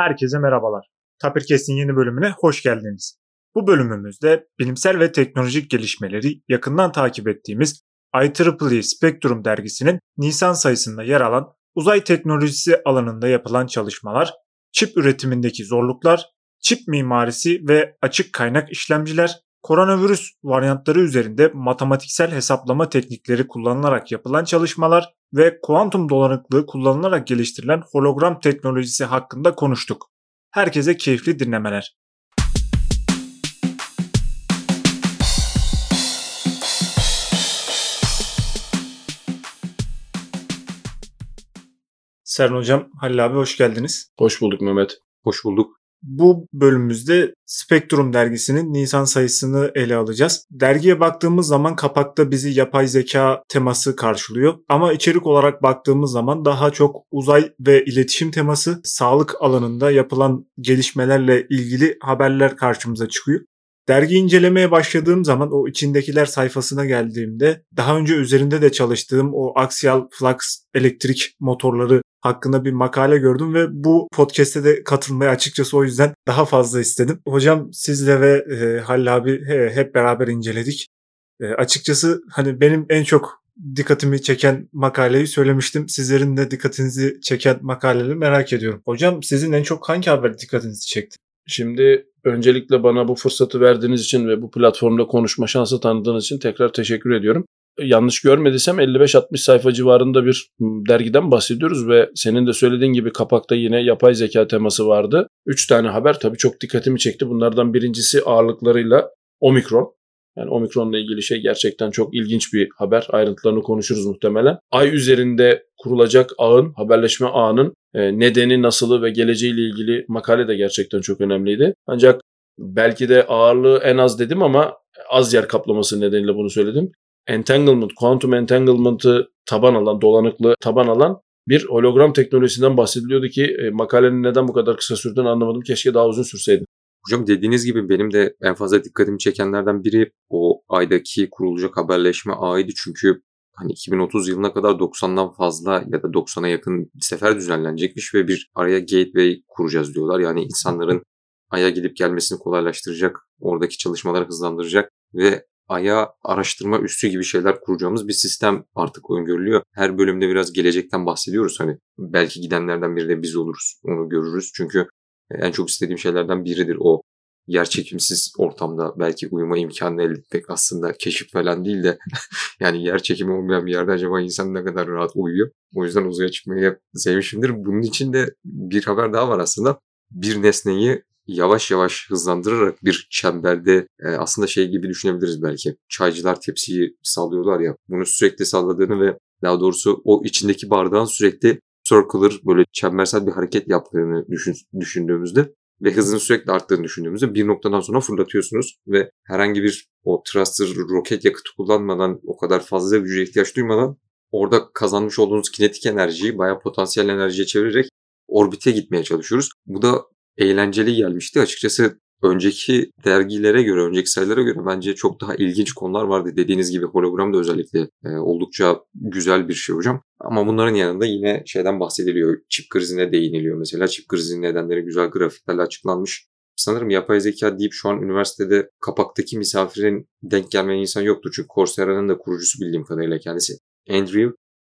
Herkese merhabalar. Tapirkes'in yeni bölümüne hoş geldiniz. Bu bölümümüzde bilimsel ve teknolojik gelişmeleri yakından takip ettiğimiz IEEE Spectrum dergisinin Nisan sayısında yer alan uzay teknolojisi alanında yapılan çalışmalar, çip üretimindeki zorluklar, çip mimarisi ve açık kaynak işlemciler, koronavirüs varyantları üzerinde matematiksel hesaplama teknikleri kullanılarak yapılan çalışmalar ve kuantum dolanıklığı kullanılarak geliştirilen hologram teknolojisi hakkında konuştuk. Herkese keyifli dinlemeler. Seren Hocam, Halil abi hoş geldiniz. Hoş bulduk Mehmet. Hoş bulduk. Bu bölümümüzde Spectrum dergisinin Nisan sayısını ele alacağız. Dergiye baktığımız zaman kapakta bizi yapay zeka teması karşılıyor. Ama içerik olarak baktığımız zaman daha çok uzay ve iletişim teması, sağlık alanında yapılan gelişmelerle ilgili haberler karşımıza çıkıyor. Dergi incelemeye başladığım zaman o içindekiler sayfasına geldiğimde daha önce üzerinde de çalıştığım o axial flux elektrik motorları hakkında bir makale gördüm ve bu podcast'te de katılmayı açıkçası o yüzden daha fazla istedim. Hocam sizle ve e, Halil abi he, hep beraber inceledik. E, açıkçası hani benim en çok dikkatimi çeken makaleyi söylemiştim. Sizlerin de dikkatinizi çeken makaleleri merak ediyorum. Hocam sizin en çok hangi haber dikkatinizi çekti? Şimdi öncelikle bana bu fırsatı verdiğiniz için ve bu platformda konuşma şansı tanıdığınız için tekrar teşekkür ediyorum. Yanlış görmediysem 55-60 sayfa civarında bir dergiden bahsediyoruz ve senin de söylediğin gibi kapakta yine yapay zeka teması vardı. 3 tane haber tabii çok dikkatimi çekti. Bunlardan birincisi ağırlıklarıyla omikron. Yani omikronla ilgili şey gerçekten çok ilginç bir haber. Ayrıntılarını konuşuruz muhtemelen. Ay üzerinde kurulacak ağın, haberleşme ağının e, nedeni, nasılı ve geleceğiyle ilgili makale de gerçekten çok önemliydi. Ancak belki de ağırlığı en az dedim ama az yer kaplaması nedeniyle bunu söyledim. Entanglement, quantum entanglement'ı taban alan, dolanıklı taban alan bir hologram teknolojisinden bahsediliyordu ki e, makalenin neden bu kadar kısa sürdüğünü anlamadım. Keşke daha uzun sürseydi. Hocam dediğiniz gibi benim de en fazla dikkatimi çekenlerden biri o aydaki kurulacak haberleşme ağıydı. Çünkü hani 2030 yılına kadar 90'dan fazla ya da 90'a yakın sefer düzenlenecekmiş ve bir araya gateway kuracağız diyorlar. Yani insanların Ay'a gidip gelmesini kolaylaştıracak, oradaki çalışmaları hızlandıracak ve Ay'a araştırma üssü gibi şeyler kuracağımız bir sistem artık öngörülüyor. Her bölümde biraz gelecekten bahsediyoruz. Hani belki gidenlerden biri de biz oluruz. Onu görürüz. Çünkü en çok istediğim şeylerden biridir o yer çekimsiz ortamda belki uyuma imkanı elde etmek aslında keşif falan değil de yani yer çekimi olmayan bir yerde acaba insan ne kadar rahat uyuyor. O yüzden uzaya çıkmayı hep sevmişimdir. Bunun için de bir haber daha var aslında. Bir nesneyi yavaş yavaş hızlandırarak bir çemberde e, aslında şey gibi düşünebiliriz belki. Çaycılar tepsiyi sallıyorlar ya. Bunu sürekli salladığını ve daha doğrusu o içindeki bardağın sürekli circular böyle çembersel bir hareket yaptığını düşün, düşündüğümüzde ve hızının sürekli arttığını düşündüğümüzde bir noktadan sonra fırlatıyorsunuz ve herhangi bir o thruster roket yakıtı kullanmadan o kadar fazla güce ihtiyaç duymadan orada kazanmış olduğunuz kinetik enerjiyi bayağı potansiyel enerjiye çevirerek orbite gitmeye çalışıyoruz. Bu da eğlenceli gelmişti. Açıkçası önceki dergilere göre, önceki sayılara göre bence çok daha ilginç konular vardı. Dediğiniz gibi hologram da özellikle e, oldukça güzel bir şey hocam. Ama bunların yanında yine şeyden bahsediliyor. Çip krizine değiniliyor mesela. Çip krizinin nedenleri güzel grafiklerle açıklanmış. Sanırım yapay zeka deyip şu an üniversitede kapaktaki misafirin denk gelmeyen insan yoktu. Çünkü Coursera'nın da kurucusu bildiğim kadarıyla kendisi. Andrew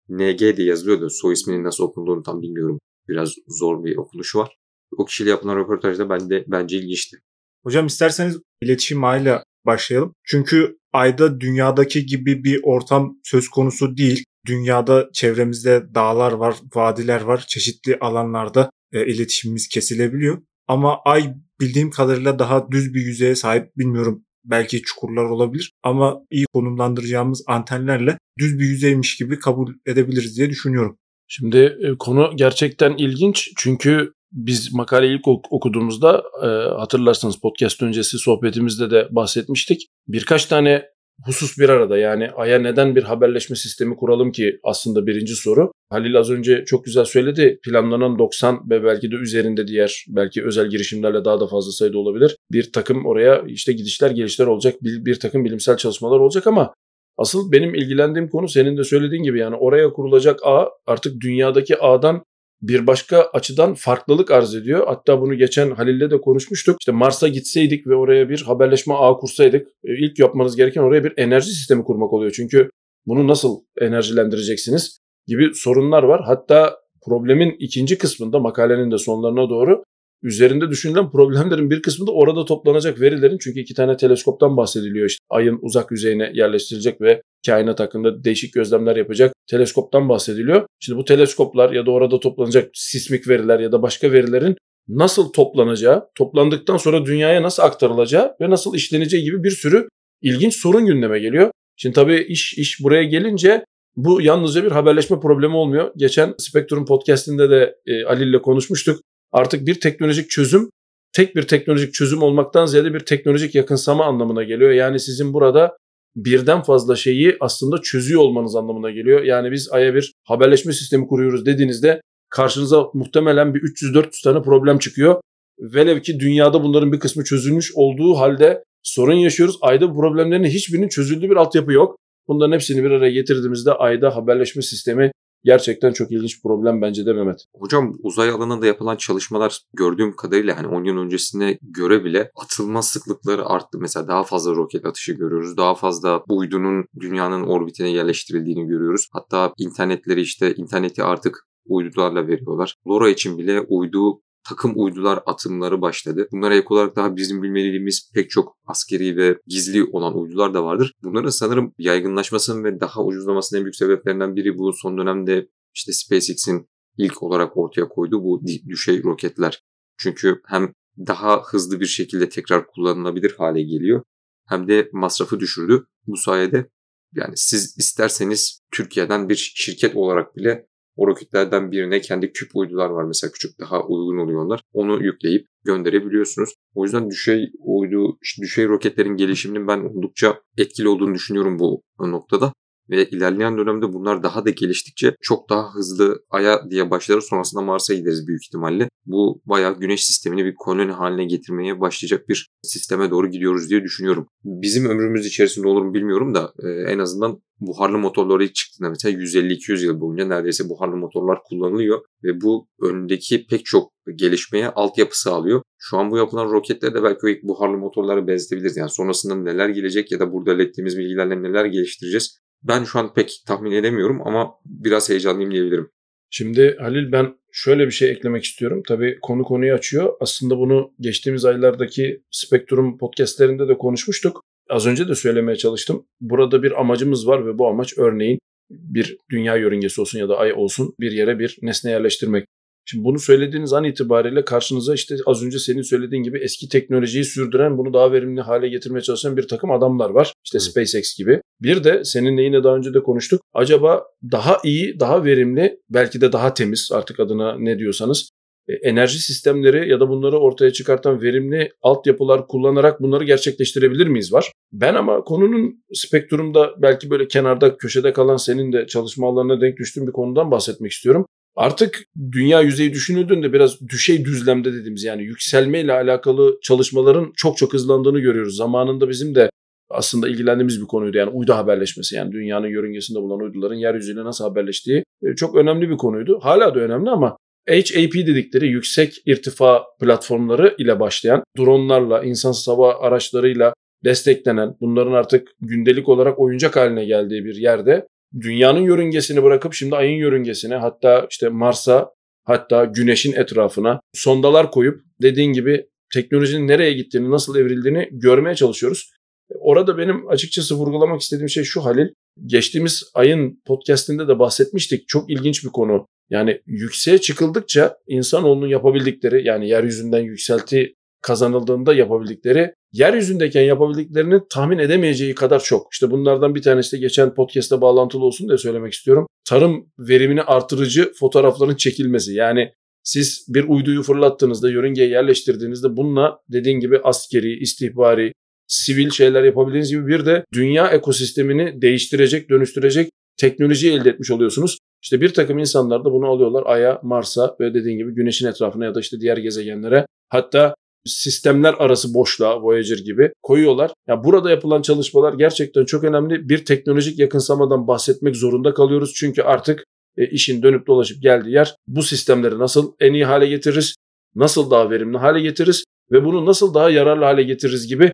NG diye yazılıyordu. Soy isminin nasıl okunduğunu tam bilmiyorum. Biraz zor bir okunuşu var. O kişiyle yapılan röportajda ben de, bence ilginçti. Hocam isterseniz iletişim ağıyla başlayalım. Çünkü ayda dünyadaki gibi bir ortam söz konusu değil. Dünyada çevremizde dağlar var, vadiler var. Çeşitli alanlarda e, iletişimimiz kesilebiliyor. Ama ay bildiğim kadarıyla daha düz bir yüzeye sahip bilmiyorum. Belki çukurlar olabilir ama iyi konumlandıracağımız antenlerle düz bir yüzeymiş gibi kabul edebiliriz diye düşünüyorum. Şimdi e, konu gerçekten ilginç çünkü biz makaleyi ilk okuduğumuzda e, hatırlarsanız podcast öncesi sohbetimizde de bahsetmiştik. Birkaç tane husus bir arada yani Ay'a neden bir haberleşme sistemi kuralım ki aslında birinci soru. Halil az önce çok güzel söyledi. Planlanan 90 ve belki de üzerinde diğer belki özel girişimlerle daha da fazla sayıda olabilir. Bir takım oraya işte gidişler gelişler olacak. Bir, bir takım bilimsel çalışmalar olacak ama asıl benim ilgilendiğim konu senin de söylediğin gibi yani oraya kurulacak ağ artık dünyadaki ağdan bir başka açıdan farklılık arz ediyor. Hatta bunu geçen Halil'le de konuşmuştuk. İşte Mars'a gitseydik ve oraya bir haberleşme ağı kursaydık e, ilk yapmanız gereken oraya bir enerji sistemi kurmak oluyor. Çünkü bunu nasıl enerjilendireceksiniz gibi sorunlar var. Hatta problemin ikinci kısmında makalenin de sonlarına doğru üzerinde düşünülen problemlerin bir kısmı da orada toplanacak verilerin çünkü iki tane teleskoptan bahsediliyor işte ayın uzak yüzeyine yerleştirilecek ve kainat hakkında değişik gözlemler yapacak teleskoptan bahsediliyor. Şimdi bu teleskoplar ya da orada toplanacak sismik veriler ya da başka verilerin nasıl toplanacağı, toplandıktan sonra dünyaya nasıl aktarılacağı ve nasıl işleneceği gibi bir sürü ilginç sorun gündeme geliyor. Şimdi tabii iş iş buraya gelince bu yalnızca bir haberleşme problemi olmuyor. Geçen Spektrum podcastinde de e, Ali ile konuşmuştuk. Artık bir teknolojik çözüm tek bir teknolojik çözüm olmaktan ziyade bir teknolojik yakınsama anlamına geliyor. Yani sizin burada birden fazla şeyi aslında çözüyor olmanız anlamına geliyor. Yani biz Ay'a bir haberleşme sistemi kuruyoruz dediğinizde karşınıza muhtemelen bir 300-400 tane problem çıkıyor. Velev ki dünyada bunların bir kısmı çözülmüş olduğu halde sorun yaşıyoruz. Ayda bu problemlerin hiçbirinin çözüldüğü bir altyapı yok. Bunların hepsini bir araya getirdiğimizde ayda haberleşme sistemi gerçekten çok ilginç problem bence de Mehmet. Hocam uzay alanında yapılan çalışmalar gördüğüm kadarıyla hani 10 yıl öncesine göre bile atılma sıklıkları arttı. Mesela daha fazla roket atışı görüyoruz. Daha fazla uydunun dünyanın orbitine yerleştirildiğini görüyoruz. Hatta internetleri işte interneti artık uydularla veriyorlar. LoRa için bile uydu takım uydular atımları başladı. Bunlara ek olarak daha bizim bilmediğimiz pek çok askeri ve gizli olan uydular da vardır. Bunların sanırım yaygınlaşmasının ve daha ucuzlamasının en büyük sebeplerinden biri bu son dönemde işte SpaceX'in ilk olarak ortaya koyduğu bu düşey roketler. Çünkü hem daha hızlı bir şekilde tekrar kullanılabilir hale geliyor hem de masrafı düşürdü. Bu sayede yani siz isterseniz Türkiye'den bir şirket olarak bile o roketlerden birine kendi küp uydular var mesela küçük daha uygun oluyor onlar. Onu yükleyip gönderebiliyorsunuz. O yüzden düşey uydu, düşey roketlerin gelişiminin ben oldukça etkili olduğunu düşünüyorum bu noktada. Ve ilerleyen dönemde bunlar daha da geliştikçe çok daha hızlı Ay'a diye başlarız. Sonrasında Mars'a gideriz büyük ihtimalle. Bu bayağı güneş sistemini bir koloni haline getirmeye başlayacak bir sisteme doğru gidiyoruz diye düşünüyorum. Bizim ömrümüz içerisinde olur mu bilmiyorum da e, en azından buharlı motorları ilk çıktığında mesela 150-200 yıl boyunca neredeyse buharlı motorlar kullanılıyor ve bu önündeki pek çok gelişmeye altyapı sağlıyor. Şu an bu yapılan roketlerde de belki ilk buharlı motorları benzetebiliriz. Yani sonrasında neler gelecek ya da burada ilettiğimiz bilgilerle neler geliştireceğiz ben şu an pek tahmin edemiyorum ama biraz heyecanlıyım diyebilirim. Şimdi Halil ben şöyle bir şey eklemek istiyorum. Tabii konu konuyu açıyor. Aslında bunu geçtiğimiz aylardaki Spektrum podcastlerinde de konuşmuştuk. Az önce de söylemeye çalıştım. Burada bir amacımız var ve bu amaç örneğin bir dünya yörüngesi olsun ya da ay olsun bir yere bir nesne yerleştirmek. Şimdi bunu söylediğiniz an itibariyle karşınıza işte az önce senin söylediğin gibi eski teknolojiyi sürdüren, bunu daha verimli hale getirmeye çalışan bir takım adamlar var. İşte SpaceX gibi. Bir de seninle yine daha önce de konuştuk. Acaba daha iyi, daha verimli, belki de daha temiz artık adına ne diyorsanız e, enerji sistemleri ya da bunları ortaya çıkartan verimli altyapılar kullanarak bunları gerçekleştirebilir miyiz var. Ben ama konunun spektrumda belki böyle kenarda köşede kalan senin de çalışma alanına denk düştüğün bir konudan bahsetmek istiyorum. Artık dünya yüzeyi düşünüldüğünde biraz düşey düzlemde dediğimiz yani yükselmeyle alakalı çalışmaların çok çok hızlandığını görüyoruz. Zamanında bizim de aslında ilgilendiğimiz bir konuydu. Yani uydu haberleşmesi yani dünyanın yörüngesinde bulunan uyduların yeryüzüyle nasıl haberleştiği e, çok önemli bir konuydu. Hala da önemli ama HAP dedikleri yüksek irtifa platformları ile başlayan dronlarla, insansız hava araçlarıyla desteklenen, bunların artık gündelik olarak oyuncak haline geldiği bir yerde dünyanın yörüngesini bırakıp şimdi ayın yörüngesine hatta işte Mars'a hatta güneşin etrafına sondalar koyup dediğin gibi teknolojinin nereye gittiğini, nasıl evrildiğini görmeye çalışıyoruz. Orada benim açıkçası vurgulamak istediğim şey şu Halil. Geçtiğimiz ayın podcastinde de bahsetmiştik. Çok ilginç bir konu. Yani yükseğe çıkıldıkça insanoğlunun yapabildikleri yani yeryüzünden yükselti kazanıldığında yapabildikleri yeryüzündeyken yapabildiklerini tahmin edemeyeceği kadar çok. İşte bunlardan bir tanesi de geçen podcast'te bağlantılı olsun diye söylemek istiyorum. Tarım verimini artırıcı fotoğrafların çekilmesi. Yani siz bir uyduyu fırlattığınızda, yörüngeye yerleştirdiğinizde bununla dediğin gibi askeri, istihbari, sivil şeyler yapabildiğiniz gibi bir de dünya ekosistemini değiştirecek, dönüştürecek teknoloji elde etmiş oluyorsunuz. İşte bir takım insanlar da bunu alıyorlar Ay'a, Mars'a ve dediğin gibi Güneş'in etrafına ya da işte diğer gezegenlere. Hatta sistemler arası boşluğa Voyager gibi koyuyorlar. Ya yani burada yapılan çalışmalar gerçekten çok önemli. Bir teknolojik yakınsamadan bahsetmek zorunda kalıyoruz. Çünkü artık e, işin dönüp dolaşıp geldiği yer bu sistemleri nasıl en iyi hale getiririz, nasıl daha verimli hale getiririz ve bunu nasıl daha yararlı hale getiririz gibi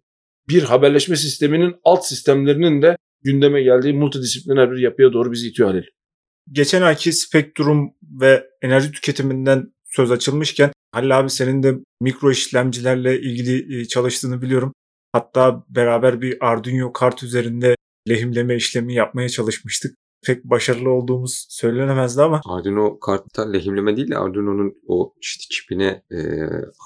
bir haberleşme sisteminin alt sistemlerinin de gündeme geldiği multidisipliner bir yapıya doğru bizi itiyor Halil. Geçen ayki spektrum ve enerji tüketiminden söz açılmışken Halil abi senin de mikro işlemcilerle ilgili e, çalıştığını biliyorum. Hatta beraber bir Arduino kart üzerinde lehimleme işlemi yapmaya çalışmıştık. Pek başarılı olduğumuz söylenemezdi ama. Arduino kartta lehimleme değil de Arduino'nun o işte çipine e,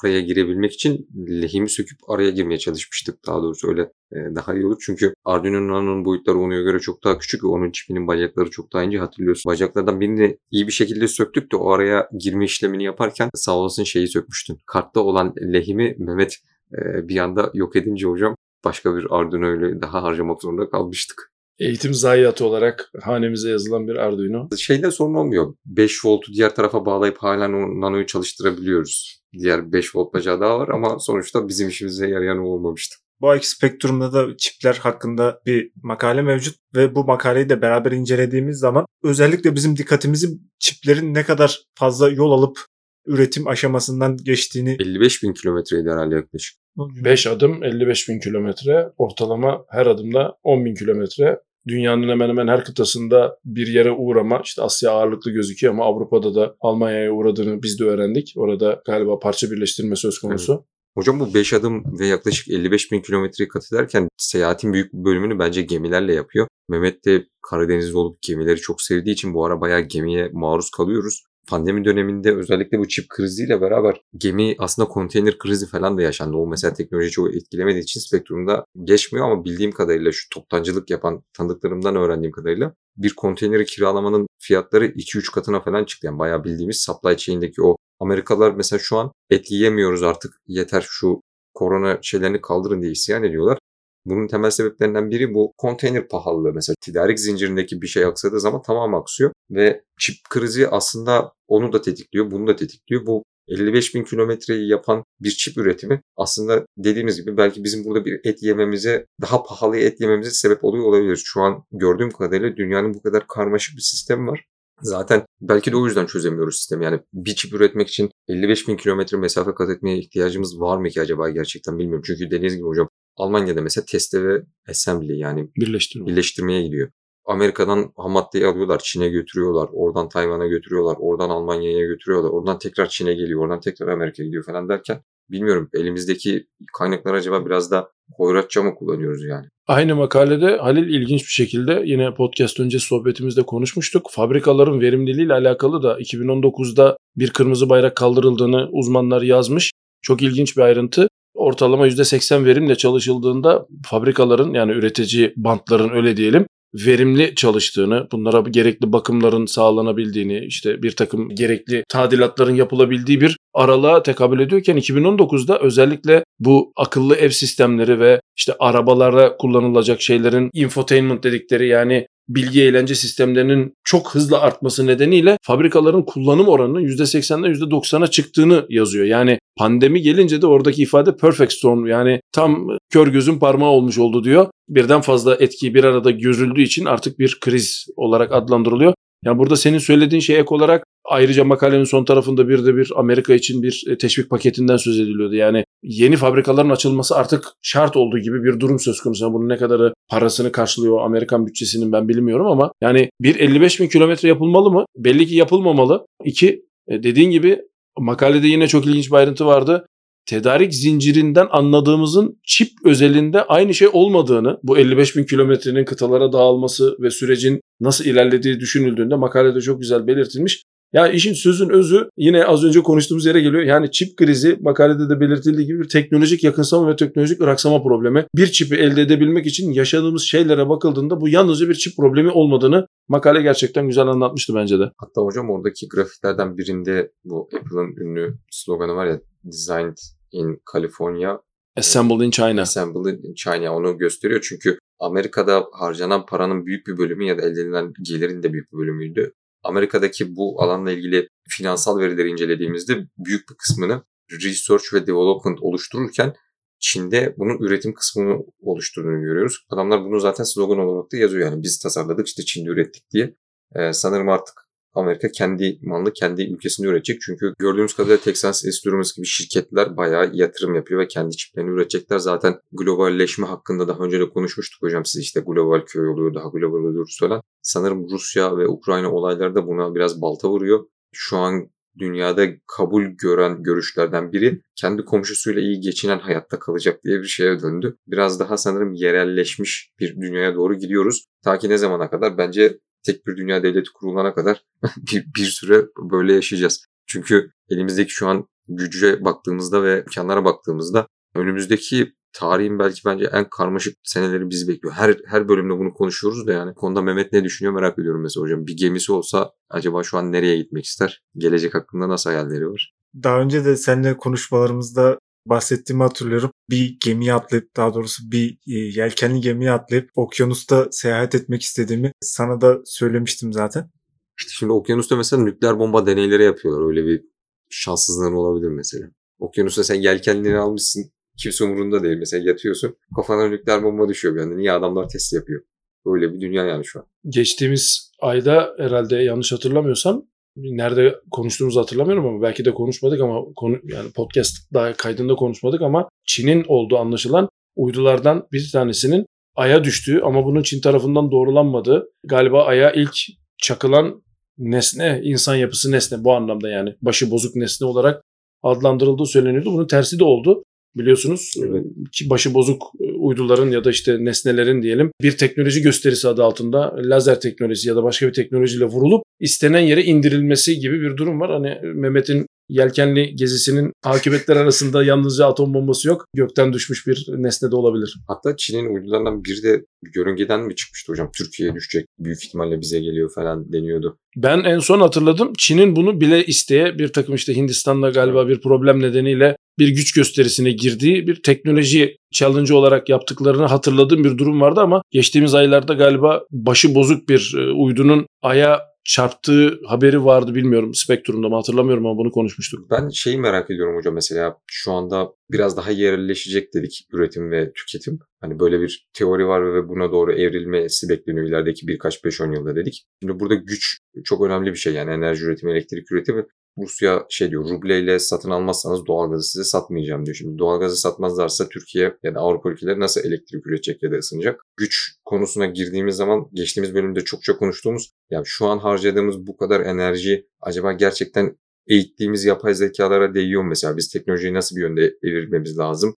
araya girebilmek için lehimi söküp araya girmeye çalışmıştık. Daha doğrusu öyle e, daha iyi olur. Çünkü Arduino'nun boyutları ona göre çok daha küçük ve onun çipinin bacakları çok daha ince hatırlıyorsun. Bacaklardan birini iyi bir şekilde söktük de o araya girme işlemini yaparken sağ olasın şeyi sökmüştün. Kartta olan lehimi Mehmet e, bir anda yok edince hocam başka bir Arduino ile daha harcamak zorunda kalmıştık. Eğitim zayiatı olarak hanemize yazılan bir Arduino. Şeyde sorun olmuyor. 5 voltu diğer tarafa bağlayıp halen o nanoyu çalıştırabiliyoruz. Diğer 5 volt bacağı daha var ama sonuçta bizim işimize yarayan olmamıştı. Bu ayki spektrumda da çipler hakkında bir makale mevcut ve bu makaleyi de beraber incelediğimiz zaman özellikle bizim dikkatimizi çiplerin ne kadar fazla yol alıp üretim aşamasından geçtiğini 55 bin kilometreydi herhalde yaklaşık. 5 adım 55 bin kilometre. Ortalama her adımda 10 bin kilometre. Dünyanın hemen hemen her kıtasında bir yere uğrama. işte Asya ağırlıklı gözüküyor ama Avrupa'da da Almanya'ya uğradığını biz de öğrendik. Orada galiba parça birleştirme söz konusu. Evet. Hocam bu 5 adım ve yaklaşık 55 bin kilometreyi kat ederken seyahatin büyük bir bölümünü bence gemilerle yapıyor. Mehmet de Karadenizli olup gemileri çok sevdiği için bu ara bayağı gemiye maruz kalıyoruz pandemi döneminde özellikle bu çip kriziyle beraber gemi aslında konteyner krizi falan da yaşandı. O mesela teknoloji çok etkilemediği için spektrumda geçmiyor ama bildiğim kadarıyla şu toptancılık yapan tanıdıklarımdan öğrendiğim kadarıyla bir konteyneri kiralamanın fiyatları 2-3 katına falan çıktı. Yani bayağı bildiğimiz supply chain'deki o Amerikalılar mesela şu an et yiyemiyoruz artık yeter şu korona şeylerini kaldırın diye isyan ediyorlar. Bunun temel sebeplerinden biri bu konteyner pahalılığı. Mesela tedarik zincirindeki bir şey aksadığı zaman tamam aksıyor. Ve çip krizi aslında onu da tetikliyor, bunu da tetikliyor. Bu 55 bin kilometreyi yapan bir çip üretimi aslında dediğimiz gibi belki bizim burada bir et yememize, daha pahalı et yememize sebep oluyor olabilir. Şu an gördüğüm kadarıyla dünyanın bu kadar karmaşık bir sistemi var. Zaten belki de o yüzden çözemiyoruz sistemi. Yani bir çip üretmek için 55 bin kilometre mesafe kat etmeye ihtiyacımız var mı ki acaba gerçekten bilmiyorum. Çünkü dediğiniz gibi hocam Almanya'da mesela teste ve assembly yani Birleştirme. birleştirmeye gidiyor. Amerika'dan ham maddeyi alıyorlar, Çin'e götürüyorlar, oradan Tayvan'a götürüyorlar, oradan Almanya'ya götürüyorlar, oradan tekrar Çin'e geliyor, oradan tekrar Amerika'ya gidiyor falan derken bilmiyorum elimizdeki kaynaklar acaba biraz da hoyratça mı kullanıyoruz yani? Aynı makalede Halil ilginç bir şekilde yine podcast öncesi sohbetimizde konuşmuştuk. Fabrikaların verimliliği ile alakalı da 2019'da bir kırmızı bayrak kaldırıldığını uzmanlar yazmış. Çok ilginç bir ayrıntı ortalama %80 verimle çalışıldığında fabrikaların yani üretici bantların öyle diyelim verimli çalıştığını, bunlara gerekli bakımların sağlanabildiğini, işte bir takım gerekli tadilatların yapılabildiği bir aralığa tekabül ediyorken 2019'da özellikle bu akıllı ev sistemleri ve işte arabalarda kullanılacak şeylerin infotainment dedikleri yani bilgi eğlence sistemlerinin çok hızlı artması nedeniyle fabrikaların kullanım oranının %80'den %90'a çıktığını yazıyor. Yani pandemi gelince de oradaki ifade perfect storm yani tam kör gözün parmağı olmuş oldu diyor. Birden fazla etki bir arada görüldüğü için artık bir kriz olarak adlandırılıyor. Yani burada senin söylediğin şey ek olarak ayrıca makalenin son tarafında bir de bir Amerika için bir e, teşvik paketinden söz ediliyordu. Yani yeni fabrikaların açılması artık şart olduğu gibi bir durum söz konusu. Yani bunun ne kadarı parasını karşılıyor Amerikan bütçesinin ben bilmiyorum ama yani bir 55 bin kilometre yapılmalı mı? Belli ki yapılmamalı. İki e, dediğin gibi makalede yine çok ilginç bir ayrıntı vardı tedarik zincirinden anladığımızın çip özelinde aynı şey olmadığını, bu 55 bin kilometrenin kıtalara dağılması ve sürecin nasıl ilerlediği düşünüldüğünde makalede çok güzel belirtilmiş. Yani işin sözün özü yine az önce konuştuğumuz yere geliyor. Yani çip krizi makalede de belirtildiği gibi bir teknolojik yakınsama ve teknolojik ıraksama problemi. Bir çipi elde edebilmek için yaşadığımız şeylere bakıldığında bu yalnızca bir çip problemi olmadığını makale gerçekten güzel anlatmıştı bence de. Hatta hocam oradaki grafiklerden birinde bu Apple'ın ünlü sloganı var ya Designed in California Assembled in China. Assembled in China onu gösteriyor çünkü Amerika'da harcanan paranın büyük bir bölümü ya da elde edilen gelirin de büyük bir bölümüydü. Amerika'daki bu alanla ilgili finansal verileri incelediğimizde büyük bir kısmını research ve development oluştururken Çin'de bunun üretim kısmını oluşturduğunu görüyoruz. Adamlar bunu zaten slogan olarak da yazıyor yani biz tasarladık işte Çin'de ürettik diye. Ee, sanırım artık Amerika kendi malını kendi ülkesinde üretecek. Çünkü gördüğümüz kadarıyla Texas Instruments gibi şirketler bayağı yatırım yapıyor ve kendi çiplerini üretecekler. Zaten globalleşme hakkında daha önce de konuşmuştuk hocam. Siz işte global köy oluyor, daha global oluyoruz falan. Sanırım Rusya ve Ukrayna olayları da buna biraz balta vuruyor. Şu an dünyada kabul gören görüşlerden biri kendi komşusuyla iyi geçinen hayatta kalacak diye bir şeye döndü. Biraz daha sanırım yerelleşmiş bir dünyaya doğru gidiyoruz. Ta ki ne zamana kadar? Bence tek bir dünya devleti kurulana kadar bir, bir süre böyle yaşayacağız. Çünkü elimizdeki şu an güce baktığımızda ve imkanlara baktığımızda önümüzdeki tarihin belki bence en karmaşık seneleri bizi bekliyor. Her her bölümde bunu konuşuyoruz da yani konuda Mehmet ne düşünüyor merak ediyorum mesela hocam. Bir gemisi olsa acaba şu an nereye gitmek ister? Gelecek hakkında nasıl hayalleri var? Daha önce de seninle konuşmalarımızda bahsettiğimi hatırlıyorum. Bir gemiye atlayıp daha doğrusu bir e, yelkenli gemiye atlayıp okyanusta seyahat etmek istediğimi sana da söylemiştim zaten. İşte şimdi okyanusta mesela nükleer bomba deneyleri yapıyorlar. Öyle bir şanssızlığın olabilir mesela. Okyanusta sen yelkenliğini almışsın. Kimse umurunda değil. Mesela yatıyorsun. Kafana nükleer bomba düşüyor bir anda. Niye adamlar test yapıyor? Böyle bir dünya yani şu an. Geçtiğimiz ayda herhalde yanlış hatırlamıyorsam nerede konuştuğumuzu hatırlamıyorum ama belki de konuşmadık ama konu yani podcast daha kaydında konuşmadık ama Çin'in olduğu anlaşılan uydulardan bir tanesinin Ay'a düştüğü ama bunun Çin tarafından doğrulanmadığı galiba Ay'a ilk çakılan nesne, insan yapısı nesne bu anlamda yani başı bozuk nesne olarak adlandırıldığı söyleniyordu. Bunun tersi de oldu biliyorsunuz evet. başı bozuk uyduların ya da işte nesnelerin diyelim bir teknoloji gösterisi adı altında lazer teknolojisi ya da başka bir teknolojiyle vurulup istenen yere indirilmesi gibi bir durum var. Hani Mehmet'in yelkenli gezisinin akıbetler arasında yalnızca atom bombası yok. Gökten düşmüş bir nesne de olabilir. Hatta Çin'in uydularından biri de yörüngeden mi çıkmıştı hocam? Türkiye'ye düşecek büyük ihtimalle bize geliyor falan deniyordu. Ben en son hatırladım. Çin'in bunu bile isteye bir takım işte Hindistan'da galiba bir problem nedeniyle bir güç gösterisine girdiği bir teknoloji challenge olarak yaptıklarını hatırladığım bir durum vardı ama geçtiğimiz aylarda galiba başı bozuk bir e, uydunun aya çarptığı haberi vardı bilmiyorum spektrumda mı hatırlamıyorum ama bunu konuşmuştuk. Ben şeyi merak ediyorum hocam mesela şu anda biraz daha yerleşecek dedik üretim ve tüketim. Hani böyle bir teori var ve buna doğru evrilmesi bekleniyor ilerideki birkaç 5-10 yılda dedik. Şimdi burada güç çok önemli bir şey yani enerji üretimi, elektrik üretimi. Rusya şey diyor rubleyle satın almazsanız doğalgazı size satmayacağım diyor. Şimdi doğalgazı satmazlarsa Türkiye ya da Avrupa ülkeleri nasıl elektrik üretecek ya da ısınacak? Güç konusuna girdiğimiz zaman geçtiğimiz bölümde çokça konuştuğumuz ya şu an harcadığımız bu kadar enerji acaba gerçekten eğittiğimiz yapay zekalara değiyor mesela. Biz teknolojiyi nasıl bir yönde evirmemiz lazım?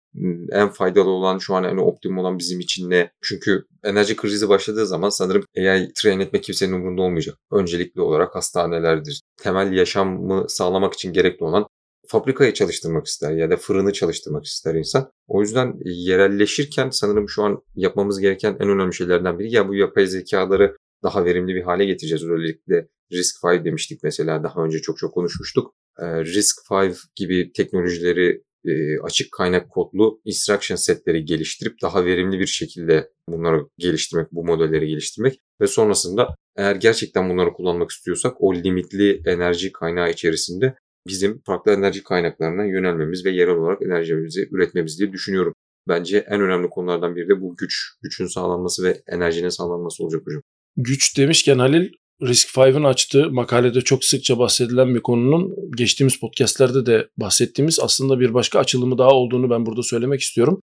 En faydalı olan şu an en optimum olan bizim için ne? Çünkü enerji krizi başladığı zaman sanırım AI train etmek kimsenin umurunda olmayacak. Öncelikli olarak hastanelerdir. Temel yaşamı sağlamak için gerekli olan fabrikayı çalıştırmak ister ya da fırını çalıştırmak ister insan. O yüzden yerelleşirken sanırım şu an yapmamız gereken en önemli şeylerden biri ya bu yapay zekaları daha verimli bir hale getireceğiz. Özellikle Risk 5 demiştik mesela daha önce çok çok konuşmuştuk. Ee, Risk 5 gibi teknolojileri e, açık kaynak kodlu instruction setleri geliştirip daha verimli bir şekilde bunları geliştirmek, bu modelleri geliştirmek ve sonrasında eğer gerçekten bunları kullanmak istiyorsak o limitli enerji kaynağı içerisinde bizim farklı enerji kaynaklarına yönelmemiz ve yerel olarak enerjimizi üretmemiz diye düşünüyorum. Bence en önemli konulardan biri de bu güç, güçün sağlanması ve enerjinin sağlanması olacak hocam. Güç demişken Halil Risk 5'ın açtığı makalede çok sıkça bahsedilen bir konunun geçtiğimiz podcastlerde de bahsettiğimiz aslında bir başka açılımı daha olduğunu ben burada söylemek istiyorum.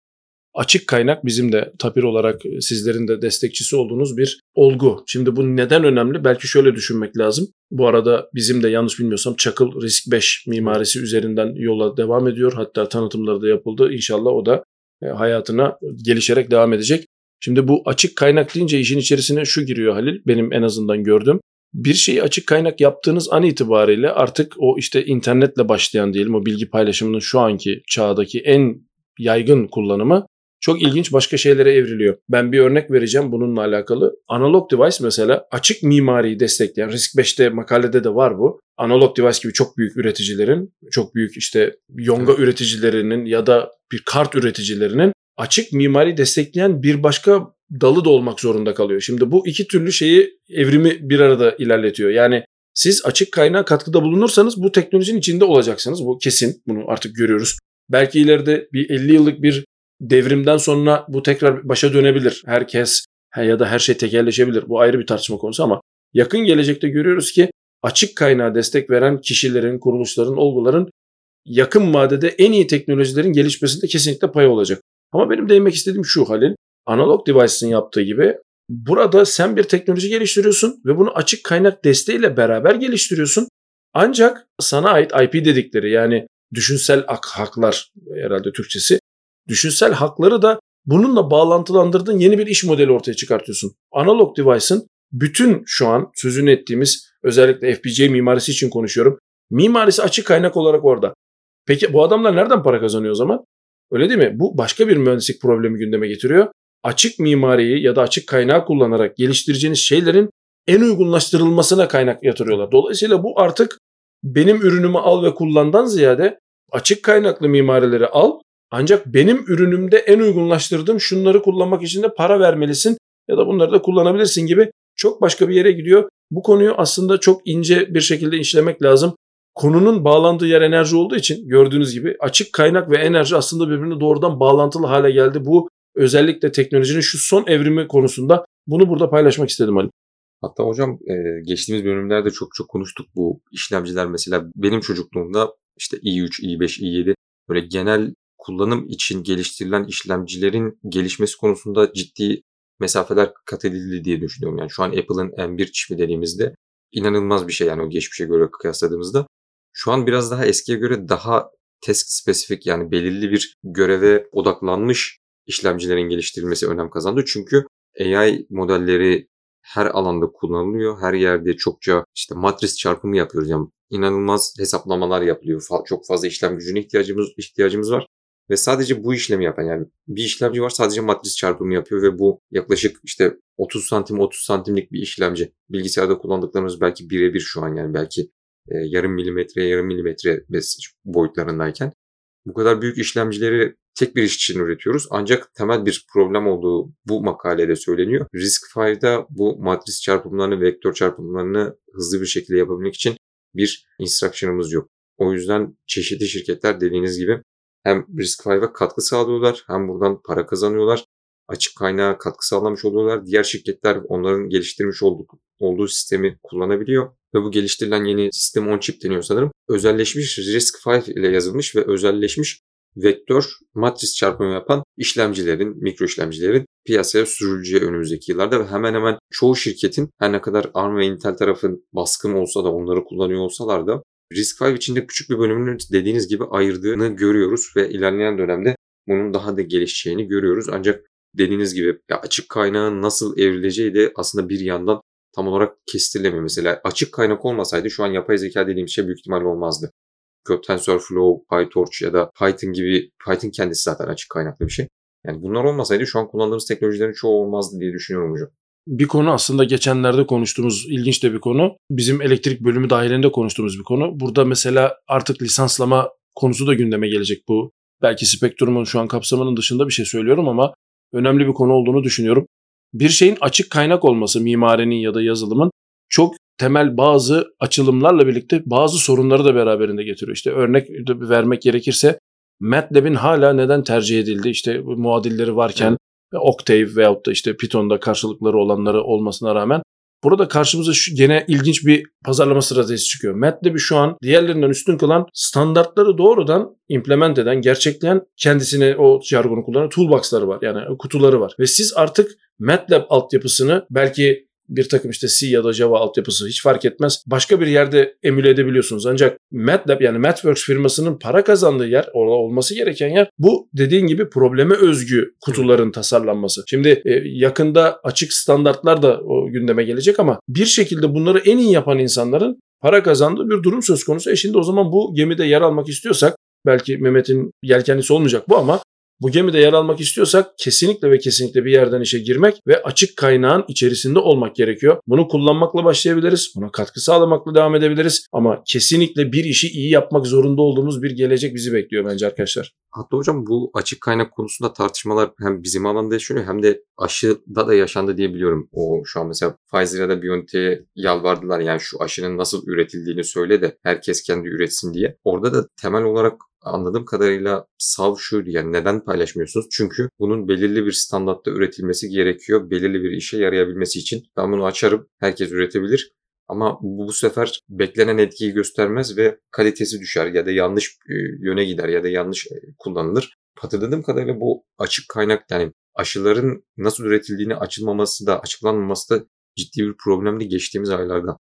Açık kaynak bizim de Tapir olarak sizlerin de destekçisi olduğunuz bir olgu. Şimdi bu neden önemli? Belki şöyle düşünmek lazım. Bu arada bizim de yanlış bilmiyorsam Çakıl Risk 5 mimarisi üzerinden yola devam ediyor. Hatta tanıtımları da yapıldı. İnşallah o da e, hayatına gelişerek devam edecek. Şimdi bu açık kaynak deyince işin içerisine şu giriyor Halil benim en azından gördüğüm. Bir şeyi açık kaynak yaptığınız an itibariyle artık o işte internetle başlayan diyelim o bilgi paylaşımının şu anki çağdaki en yaygın kullanımı çok ilginç başka şeylere evriliyor. Ben bir örnek vereceğim bununla alakalı. Analog device mesela açık mimariyi destekleyen, Risk 5'te makalede de var bu. Analog device gibi çok büyük üreticilerin, çok büyük işte yonga üreticilerinin ya da bir kart üreticilerinin açık mimari destekleyen bir başka dalı da olmak zorunda kalıyor. Şimdi bu iki türlü şeyi evrimi bir arada ilerletiyor. Yani siz açık kaynağa katkıda bulunursanız bu teknolojinin içinde olacaksınız. Bu kesin. Bunu artık görüyoruz. Belki ileride bir 50 yıllık bir devrimden sonra bu tekrar başa dönebilir. Herkes ya da her şey tekelleşebilir. Bu ayrı bir tartışma konusu ama yakın gelecekte görüyoruz ki açık kaynağa destek veren kişilerin, kuruluşların, olguların yakın vadede en iyi teknolojilerin gelişmesinde kesinlikle pay olacak. Ama benim değinmek istediğim şu Halil, analog device'ın yaptığı gibi burada sen bir teknoloji geliştiriyorsun ve bunu açık kaynak desteğiyle beraber geliştiriyorsun. Ancak sana ait IP dedikleri yani düşünsel haklar herhalde Türkçesi. Düşünsel hakları da bununla bağlantılandırdığın yeni bir iş modeli ortaya çıkartıyorsun. Analog device'ın bütün şu an sözünü ettiğimiz özellikle FPGA mimarisi için konuşuyorum. Mimarisi açık kaynak olarak orada. Peki bu adamlar nereden para kazanıyor o zaman? Öyle değil mi? Bu başka bir mühendislik problemi gündeme getiriyor. Açık mimariyi ya da açık kaynağı kullanarak geliştireceğiniz şeylerin en uygunlaştırılmasına kaynak yatırıyorlar. Dolayısıyla bu artık benim ürünümü al ve kullandan ziyade açık kaynaklı mimarileri al ancak benim ürünümde en uygunlaştırdığım şunları kullanmak için de para vermelisin ya da bunları da kullanabilirsin gibi çok başka bir yere gidiyor. Bu konuyu aslında çok ince bir şekilde işlemek lazım. Konunun bağlandığı yer enerji olduğu için gördüğünüz gibi açık kaynak ve enerji aslında birbirine doğrudan bağlantılı hale geldi. Bu özellikle teknolojinin şu son evrimi konusunda bunu burada paylaşmak istedim Ali. Hatta hocam e, geçtiğimiz bölümlerde çok çok konuştuk bu işlemciler mesela benim çocukluğumda işte i3, i5, i7 böyle genel kullanım için geliştirilen işlemcilerin gelişmesi konusunda ciddi mesafeler kat edildi diye düşünüyorum. Yani şu an Apple'ın M1 çipi dediğimizde inanılmaz bir şey yani o geçmişe göre kıyasladığımızda. Şu an biraz daha eskiye göre daha task spesifik yani belirli bir göreve odaklanmış işlemcilerin geliştirilmesi önem kazandı. Çünkü AI modelleri her alanda kullanılıyor. Her yerde çokça işte matris çarpımı yapıyoruz. Yani inanılmaz hesaplamalar yapılıyor. Çok fazla işlem gücüne ihtiyacımız ihtiyacımız var. Ve sadece bu işlemi yapan yani bir işlemci var sadece matris çarpımı yapıyor ve bu yaklaşık işte 30 santim 30 santimlik bir işlemci. Bilgisayarda kullandıklarımız belki birebir şu an yani belki e, yarım milimetre yarım milimetre boyutlarındayken bu kadar büyük işlemcileri tek bir iş için üretiyoruz. Ancak temel bir problem olduğu bu makalede söyleniyor. RISC-V'da bu matris çarpımlarını, vektör çarpımlarını hızlı bir şekilde yapabilmek için bir instruction'ımız yok. O yüzden çeşitli şirketler dediğiniz gibi hem RISC-V'a katkı sağlıyorlar hem buradan para kazanıyorlar. Açık kaynağa katkı sağlamış oluyorlar. Diğer şirketler onların geliştirmiş olduğu, olduğu sistemi kullanabiliyor. Ve bu geliştirilen yeni sistem on chip deniyor sanırım. Özelleşmiş RISC-V ile yazılmış ve özelleşmiş vektör matris çarpımı yapan işlemcilerin, mikro işlemcilerin piyasaya sürüleceği önümüzdeki yıllarda ve hemen hemen çoğu şirketin her ne kadar ARM ve Intel tarafın baskın olsa da onları kullanıyor olsalar da RISC-V içinde küçük bir bölümünü dediğiniz gibi ayırdığını görüyoruz ve ilerleyen dönemde bunun daha da gelişeceğini görüyoruz. Ancak dediğiniz gibi ya açık kaynağın nasıl evrileceği de aslında bir yandan tam olarak kestirilemiyor. Mesela açık kaynak olmasaydı şu an yapay zeka dediğim şey büyük ihtimalle olmazdı. TensorFlow, PyTorch ya da Python gibi Python kendisi zaten açık kaynaklı bir şey. Yani bunlar olmasaydı şu an kullandığımız teknolojilerin çoğu olmazdı diye düşünüyorum hocam. Bir konu aslında geçenlerde konuştuğumuz ilginç de bir konu. Bizim elektrik bölümü dahilinde konuştuğumuz bir konu. Burada mesela artık lisanslama konusu da gündeme gelecek bu. Belki spektrumun şu an kapsamının dışında bir şey söylüyorum ama önemli bir konu olduğunu düşünüyorum. Bir şeyin açık kaynak olması mimarinin ya da yazılımın çok temel bazı açılımlarla birlikte bazı sorunları da beraberinde getiriyor. İşte örnek vermek gerekirse MATLAB'in hala neden tercih edildi? İşte muadilleri varken evet. Octave veyahut da işte Python'da karşılıkları olanları olmasına rağmen Burada karşımıza şu gene ilginç bir pazarlama stratejisi çıkıyor. MATLAB'i şu an diğerlerinden üstün kılan standartları doğrudan implement eden, gerçekleyen kendisine o jargonu kullanan toolbox'ları var. Yani kutuları var. Ve siz artık MATLAB altyapısını belki bir takım işte C ya da Java altyapısı hiç fark etmez. Başka bir yerde emüle edebiliyorsunuz. Ancak MATLAB yani MathWorks firmasının para kazandığı yer, orada olması gereken yer bu dediğin gibi probleme özgü kutuların tasarlanması. Şimdi e, yakında açık standartlar da o gündeme gelecek ama bir şekilde bunları en iyi yapan insanların para kazandığı bir durum söz konusu. E şimdi o zaman bu gemide yer almak istiyorsak belki Mehmet'in yelkenlisi olmayacak bu ama bu gemide yer almak istiyorsak kesinlikle ve kesinlikle bir yerden işe girmek ve açık kaynağın içerisinde olmak gerekiyor. Bunu kullanmakla başlayabiliriz. Buna katkı sağlamakla devam edebiliriz. Ama kesinlikle bir işi iyi yapmak zorunda olduğumuz bir gelecek bizi bekliyor bence arkadaşlar. Hatta hocam bu açık kaynak konusunda tartışmalar hem bizim alanda yaşanıyor hem de aşıda da yaşandı diye biliyorum. O şu an mesela Pfizer ya da BioNTech'e yalvardılar yani şu aşının nasıl üretildiğini söyle de herkes kendi üretsin diye. Orada da temel olarak anladığım kadarıyla sav şuydu yani neden paylaşmıyorsunuz? Çünkü bunun belirli bir standartta üretilmesi gerekiyor. Belirli bir işe yarayabilmesi için. Ben bunu açarım. Herkes üretebilir. Ama bu, sefer beklenen etkiyi göstermez ve kalitesi düşer ya da yanlış e, yöne gider ya da yanlış e, kullanılır. Hatırladığım kadarıyla bu açık kaynak yani aşıların nasıl üretildiğini açılmaması da açıklanmaması da ciddi bir problemdi geçtiğimiz aylarda.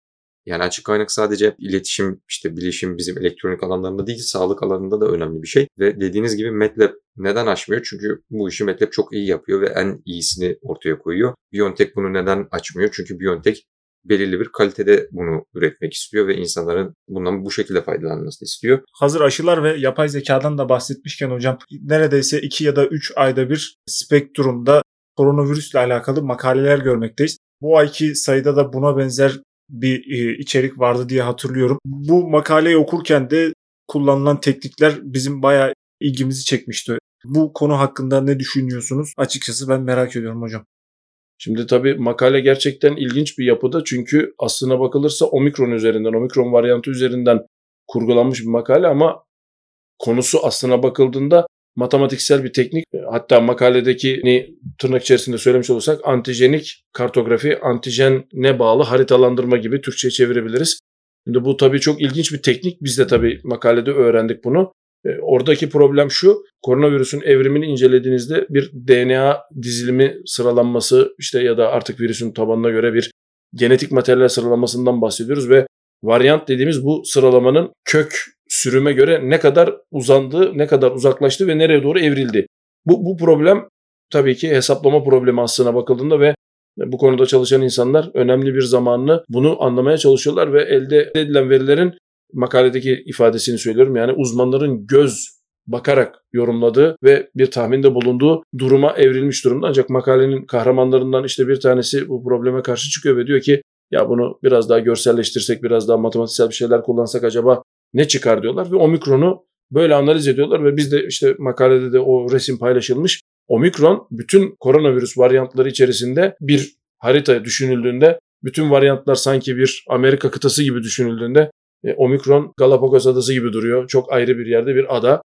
Yani açık kaynak sadece iletişim, işte bilişim, bizim elektronik alanlarında değil, sağlık alanında da önemli bir şey. Ve dediğiniz gibi MATLAB neden açmıyor? Çünkü bu işi MATLAB çok iyi yapıyor ve en iyisini ortaya koyuyor. BioNTech bunu neden açmıyor? Çünkü BioNTech belirli bir kalitede bunu üretmek istiyor ve insanların bundan bu şekilde faydalanmasını istiyor. Hazır aşılar ve yapay zekadan da bahsetmişken hocam neredeyse 2 ya da 3 ayda bir spektrumda koronavirüsle alakalı makaleler görmekteyiz. Bu ayki sayıda da buna benzer bir e, içerik vardı diye hatırlıyorum. Bu makaleyi okurken de kullanılan teknikler bizim bayağı ilgimizi çekmişti. Bu konu hakkında ne düşünüyorsunuz? Açıkçası ben merak ediyorum hocam. Şimdi tabii makale gerçekten ilginç bir yapıda çünkü aslına bakılırsa omikron üzerinden, omikron varyantı üzerinden kurgulanmış bir makale ama konusu aslına bakıldığında matematiksel bir teknik. Hatta makaledeki tırnak içerisinde söylemiş olursak antijenik kartografi, antijene bağlı haritalandırma gibi Türkçe'ye çevirebiliriz. Şimdi bu tabii çok ilginç bir teknik. Biz de tabii makalede öğrendik bunu. E, oradaki problem şu, koronavirüsün evrimini incelediğinizde bir DNA dizilimi sıralanması işte ya da artık virüsün tabanına göre bir genetik materyal sıralamasından bahsediyoruz ve varyant dediğimiz bu sıralamanın kök sürüme göre ne kadar uzandı, ne kadar uzaklaştı ve nereye doğru evrildi. Bu, bu problem tabii ki hesaplama problemi aslına bakıldığında ve bu konuda çalışan insanlar önemli bir zamanını bunu anlamaya çalışıyorlar ve elde edilen verilerin makaledeki ifadesini söylüyorum. Yani uzmanların göz bakarak yorumladığı ve bir tahminde bulunduğu duruma evrilmiş durumda. Ancak makalenin kahramanlarından işte bir tanesi bu probleme karşı çıkıyor ve diyor ki ya bunu biraz daha görselleştirsek, biraz daha matematiksel bir şeyler kullansak acaba ne çıkar diyorlar ve omikronu böyle analiz ediyorlar ve biz de işte makalede de o resim paylaşılmış. Omikron bütün koronavirüs varyantları içerisinde bir harita düşünüldüğünde bütün varyantlar sanki bir Amerika kıtası gibi düşünüldüğünde e, Omikron Galapagos adası gibi duruyor. Çok ayrı bir yerde bir ada.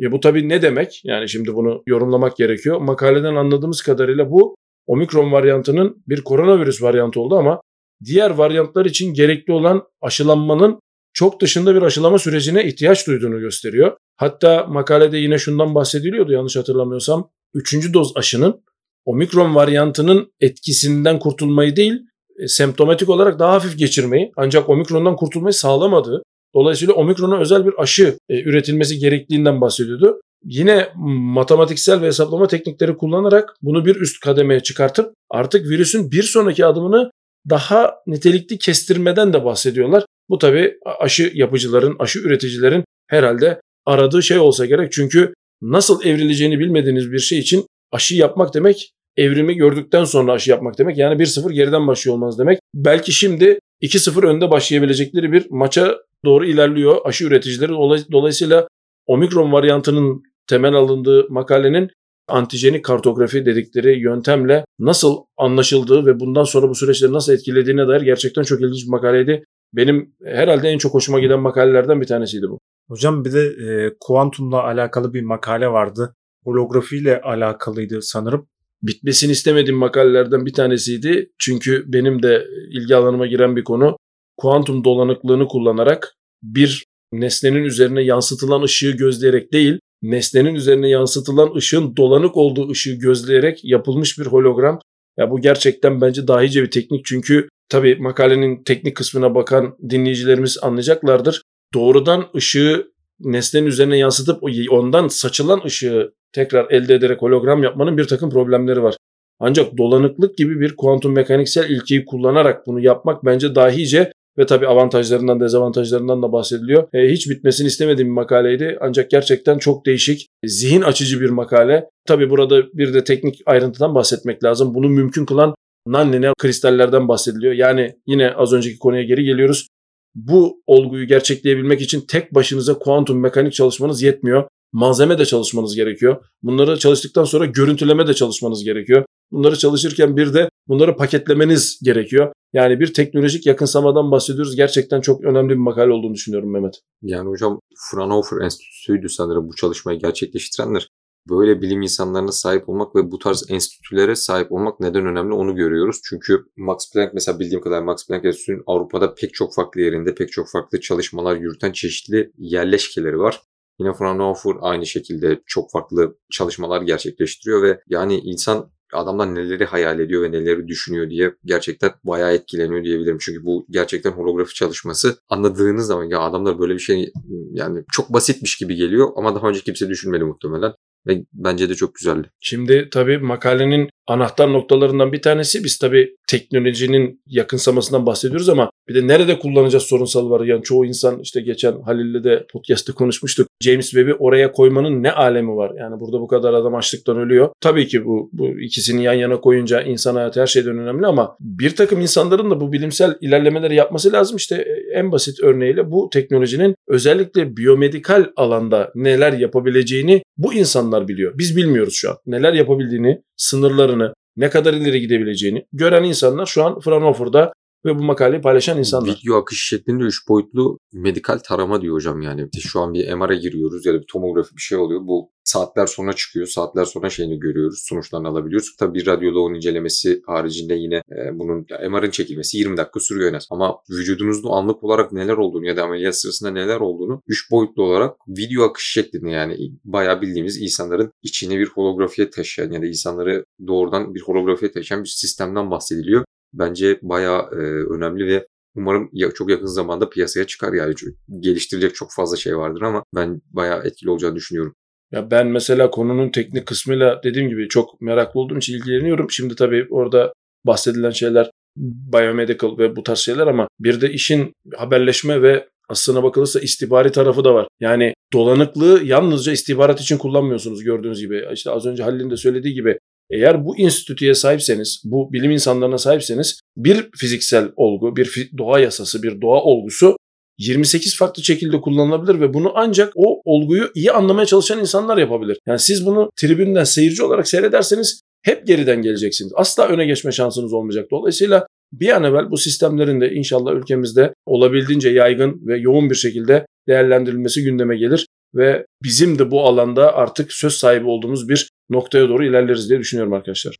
E, bu tabii ne demek? Yani şimdi bunu yorumlamak gerekiyor. Makaleden anladığımız kadarıyla bu Omikron varyantının bir koronavirüs varyantı oldu ama diğer varyantlar için gerekli olan aşılanmanın çok dışında bir aşılama sürecine ihtiyaç duyduğunu gösteriyor. Hatta makalede yine şundan bahsediliyordu yanlış hatırlamıyorsam. Üçüncü doz aşının omikron varyantının etkisinden kurtulmayı değil, e, semptomatik olarak daha hafif geçirmeyi ancak omikrondan kurtulmayı sağlamadığı, dolayısıyla omikrona özel bir aşı e, üretilmesi gerektiğinden bahsediyordu. Yine matematiksel ve hesaplama teknikleri kullanarak bunu bir üst kademeye çıkartıp artık virüsün bir sonraki adımını daha nitelikli kestirmeden de bahsediyorlar. Bu tabii aşı yapıcıların, aşı üreticilerin herhalde aradığı şey olsa gerek. Çünkü nasıl evrileceğini bilmediğiniz bir şey için aşı yapmak demek evrimi gördükten sonra aşı yapmak demek. Yani 1-0 geriden başlıyor olmanız demek. Belki şimdi 2-0 önde başlayabilecekleri bir maça doğru ilerliyor aşı üreticileri. Dolayısıyla omikron varyantının temel alındığı makalenin antijenik kartografi dedikleri yöntemle nasıl anlaşıldığı ve bundan sonra bu süreçleri nasıl etkilediğine dair gerçekten çok ilginç bir makaleydi. Benim herhalde en çok hoşuma giden makalelerden bir tanesiydi bu. Hocam bir de e, kuantumla alakalı bir makale vardı. Holografiyle alakalıydı sanırım. Bitmesini istemediğim makalelerden bir tanesiydi. Çünkü benim de ilgi alanıma giren bir konu. Kuantum dolanıklığını kullanarak bir nesnenin üzerine yansıtılan ışığı gözleyerek değil, nesnenin üzerine yansıtılan ışığın dolanık olduğu ışığı gözleyerek yapılmış bir hologram. Ya bu gerçekten bence dahice bir teknik çünkü tabii makalenin teknik kısmına bakan dinleyicilerimiz anlayacaklardır. Doğrudan ışığı nesnenin üzerine yansıtıp ondan saçılan ışığı tekrar elde ederek hologram yapmanın bir takım problemleri var. Ancak dolanıklık gibi bir kuantum mekaniksel ilkeyi kullanarak bunu yapmak bence dahice ve tabii avantajlarından dezavantajlarından da bahsediliyor. E, hiç bitmesini istemediğim bir makaleydi ancak gerçekten çok değişik, zihin açıcı bir makale. Tabii burada bir de teknik ayrıntıdan bahsetmek lazım. Bunu mümkün kılan non kristallerden bahsediliyor. Yani yine az önceki konuya geri geliyoruz. Bu olguyu gerçekleyebilmek için tek başınıza kuantum mekanik çalışmanız yetmiyor. Malzeme de çalışmanız gerekiyor. Bunları çalıştıktan sonra görüntüleme de çalışmanız gerekiyor. Bunları çalışırken bir de bunları paketlemeniz gerekiyor. Yani bir teknolojik yakınsamadan bahsediyoruz. Gerçekten çok önemli bir makale olduğunu düşünüyorum Mehmet. Yani hocam Fraunhofer Enstitüsü'ydü sanırım bu çalışmayı gerçekleştirenler. Böyle bilim insanlarına sahip olmak ve bu tarz enstitülere sahip olmak neden önemli onu görüyoruz. Çünkü Max Planck mesela bildiğim kadar Max Planck Enstitüsü'nün Avrupa'da pek çok farklı yerinde pek çok farklı çalışmalar yürüten çeşitli yerleşkeleri var. Yine Fraunhofer aynı şekilde çok farklı çalışmalar gerçekleştiriyor ve yani insan adamlar neleri hayal ediyor ve neleri düşünüyor diye gerçekten bayağı etkileniyor diyebilirim. Çünkü bu gerçekten holografi çalışması anladığınız zaman ya adamlar böyle bir şey yani çok basitmiş gibi geliyor ama daha önce kimse düşünmedi muhtemelen. Ve bence de çok güzeldi. Şimdi tabii makalenin anahtar noktalarından bir tanesi biz tabii teknolojinin yakınsamasından bahsediyoruz ama bir de nerede kullanacağız sorunsal var. Yani çoğu insan işte geçen Halil'le de podcast'te konuşmuştuk. James Webb'i oraya koymanın ne alemi var? Yani burada bu kadar adam açlıktan ölüyor. Tabii ki bu, bu ikisini yan yana koyunca insan hayatı her şeyden önemli ama bir takım insanların da bu bilimsel ilerlemeleri yapması lazım. İşte en basit örneğiyle bu teknolojinin özellikle biyomedikal alanda neler yapabileceğini bu insanlar biliyor. Biz bilmiyoruz şu an. Neler yapabildiğini, sınırlarını, ne kadar ileri gidebileceğini gören insanlar şu an Fraunhofer'da ve bu makaleyi paylaşan insanlar. Video akış şeklinde 3 boyutlu medikal tarama diyor hocam yani. Şu an bir MR'a giriyoruz ya da bir tomografi bir şey oluyor. Bu saatler sonra çıkıyor. Saatler sonra şeyini görüyoruz. Sonuçlarını alabiliyoruz. Tabii bir radyoloğun incelemesi haricinde yine e, bunun MR'ın çekilmesi 20 dakika sürüyor en az. Ama vücudunuzda anlık olarak neler olduğunu ya da ameliyat sırasında neler olduğunu 3 boyutlu olarak video akış şeklinde yani bayağı bildiğimiz insanların içine bir holografiye taşıyan ya da insanları doğrudan bir holografiye taşıyan bir sistemden bahsediliyor bence bayağı e, önemli ve umarım ya, çok yakın zamanda piyasaya çıkar yani geliştirecek çok fazla şey vardır ama ben bayağı etkili olacağını düşünüyorum. Ya ben mesela konunun teknik kısmıyla dediğim gibi çok meraklı olduğum için ilgileniyorum. Şimdi tabii orada bahsedilen şeyler biomedical ve bu tarz şeyler ama bir de işin haberleşme ve aslına bakılırsa istihbari tarafı da var. Yani dolanıklığı yalnızca istihbarat için kullanmıyorsunuz gördüğünüz gibi. İşte az önce Halil'in de söylediği gibi eğer bu enstitüye sahipseniz, bu bilim insanlarına sahipseniz bir fiziksel olgu, bir doğa yasası, bir doğa olgusu 28 farklı şekilde kullanılabilir ve bunu ancak o olguyu iyi anlamaya çalışan insanlar yapabilir. Yani siz bunu tribünden seyirci olarak seyrederseniz hep geriden geleceksiniz. Asla öne geçme şansınız olmayacak. Dolayısıyla bir an evvel bu sistemlerin de inşallah ülkemizde olabildiğince yaygın ve yoğun bir şekilde değerlendirilmesi gündeme gelir ve bizim de bu alanda artık söz sahibi olduğumuz bir noktaya doğru ilerleriz diye düşünüyorum arkadaşlar.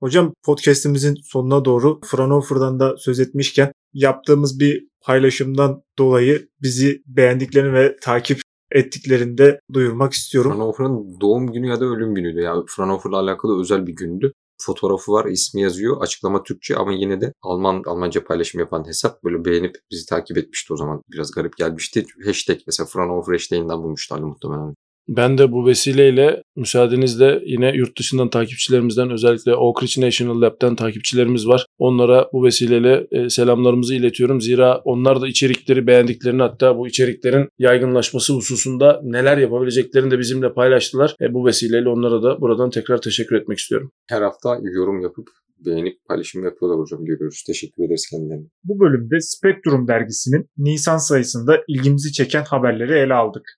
Hocam podcast'imizin sonuna doğru Fraunhofer'dan da söz etmişken yaptığımız bir paylaşımdan dolayı bizi beğendiklerini ve takip ettiklerini de duyurmak istiyorum. Fraunhofer'ın doğum günü ya da ölüm günüydü. Yani Fraunhofer'la alakalı özel bir gündü. Fotoğrafı var, ismi yazıyor. Açıklama Türkçe ama yine de Alman Almanca paylaşım yapan hesap böyle beğenip bizi takip etmişti o zaman. Biraz garip gelmişti. Hashtag mesela Fraunhofer hashtag'inden bulmuşlardı muhtemelen. Ben de bu vesileyle müsaadenizle yine yurt dışından takipçilerimizden özellikle Oak Ridge National Lab'den takipçilerimiz var. Onlara bu vesileyle e, selamlarımızı iletiyorum. Zira onlar da içerikleri beğendiklerini hatta bu içeriklerin yaygınlaşması hususunda neler yapabileceklerini de bizimle paylaştılar. E, bu vesileyle onlara da buradan tekrar teşekkür etmek istiyorum. Her hafta yorum yapıp beğenip paylaşım yapıyorlar hocam görüyoruz. Teşekkür ederiz kendilerine. Bu bölümde Spektrum dergisinin Nisan sayısında ilgimizi çeken haberleri ele aldık.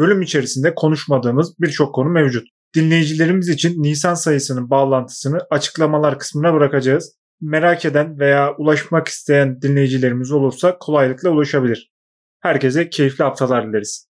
Bölüm içerisinde konuşmadığımız birçok konu mevcut. Dinleyicilerimiz için Nisan sayısının bağlantısını açıklamalar kısmına bırakacağız. Merak eden veya ulaşmak isteyen dinleyicilerimiz olursa kolaylıkla ulaşabilir. Herkese keyifli haftalar dileriz.